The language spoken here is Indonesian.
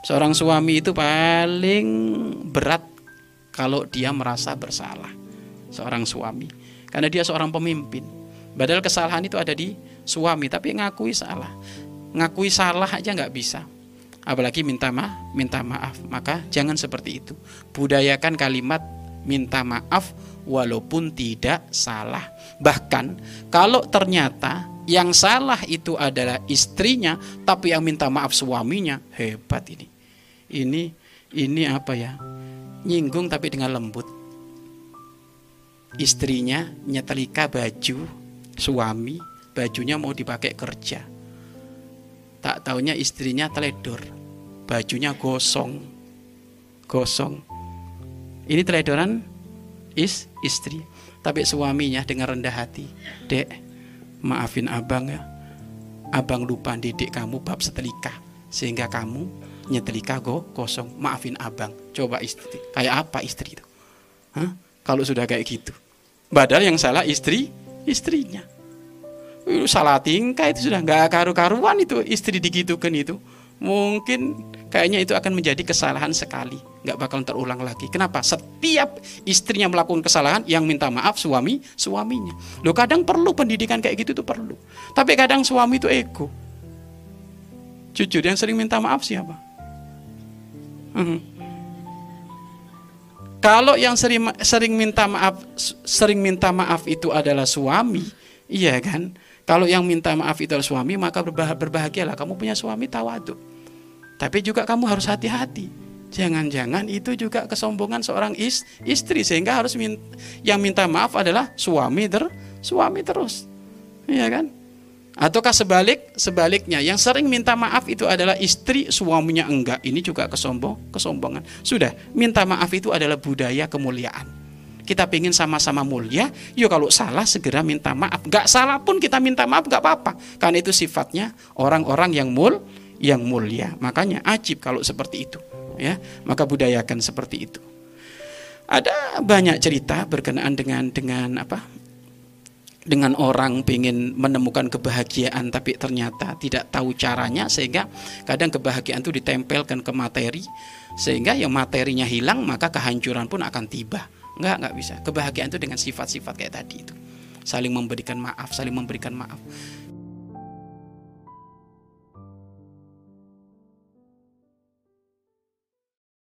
Seorang suami itu paling berat kalau dia merasa bersalah. Seorang suami. Karena dia seorang pemimpin. Padahal kesalahan itu ada di suami, tapi ngakui salah. Ngakui salah aja nggak bisa. Apalagi minta maaf, minta maaf. Maka jangan seperti itu. Budayakan kalimat minta maaf walaupun tidak salah. Bahkan kalau ternyata yang salah itu adalah istrinya, tapi yang minta maaf suaminya, hebat ini. Ini ini apa ya? Nyinggung tapi dengan lembut. Istrinya nyetelika baju suami, bajunya mau dipakai kerja. Tak taunya istrinya teledor. Bajunya gosong. Gosong. Ini teledoran is istri. Tapi suaminya dengan rendah hati, "Dek, maafin abang ya abang lupa didik kamu bab setelika sehingga kamu nyetelika go kosong. Maafin abang. Coba istri. Kayak apa istri itu? Hah? kalau sudah kayak gitu. Padahal yang salah istri istrinya. Itu salah tingkah itu sudah nggak karu-karuan itu. Istri digitukan itu. Mungkin kayaknya itu akan menjadi kesalahan sekali. Nggak bakal terulang lagi. Kenapa? Setiap istrinya melakukan kesalahan yang minta maaf suami suaminya. Lo kadang perlu pendidikan kayak gitu tuh perlu. Tapi kadang suami itu ego. Jujur yang sering minta maaf siapa kalau yang sering sering minta maaf sering minta maaf itu adalah suami iya kan kalau yang minta maaf itu adalah suami, maka berbahagialah kamu punya suami tawadu. Tapi juga kamu harus hati-hati. Jangan-jangan itu juga kesombongan seorang is, istri sehingga harus min, yang minta maaf adalah suami ter, suami terus. Iya kan? Ataukah sebalik sebaliknya yang sering minta maaf itu adalah istri suaminya enggak. Ini juga kesombong, kesombongan. Sudah, minta maaf itu adalah budaya kemuliaan kita pengen sama-sama mulia, yuk kalau salah segera minta maaf. Gak salah pun kita minta maaf gak apa-apa. Karena itu sifatnya orang-orang yang mul yang mulia. Makanya ajib kalau seperti itu. Ya, maka budayakan seperti itu. Ada banyak cerita berkenaan dengan dengan apa? Dengan orang pengen menemukan kebahagiaan tapi ternyata tidak tahu caranya sehingga kadang kebahagiaan itu ditempelkan ke materi sehingga yang materinya hilang maka kehancuran pun akan tiba. Enggak, enggak bisa. Kebahagiaan itu dengan sifat-sifat kayak tadi itu. Saling memberikan maaf, saling memberikan maaf.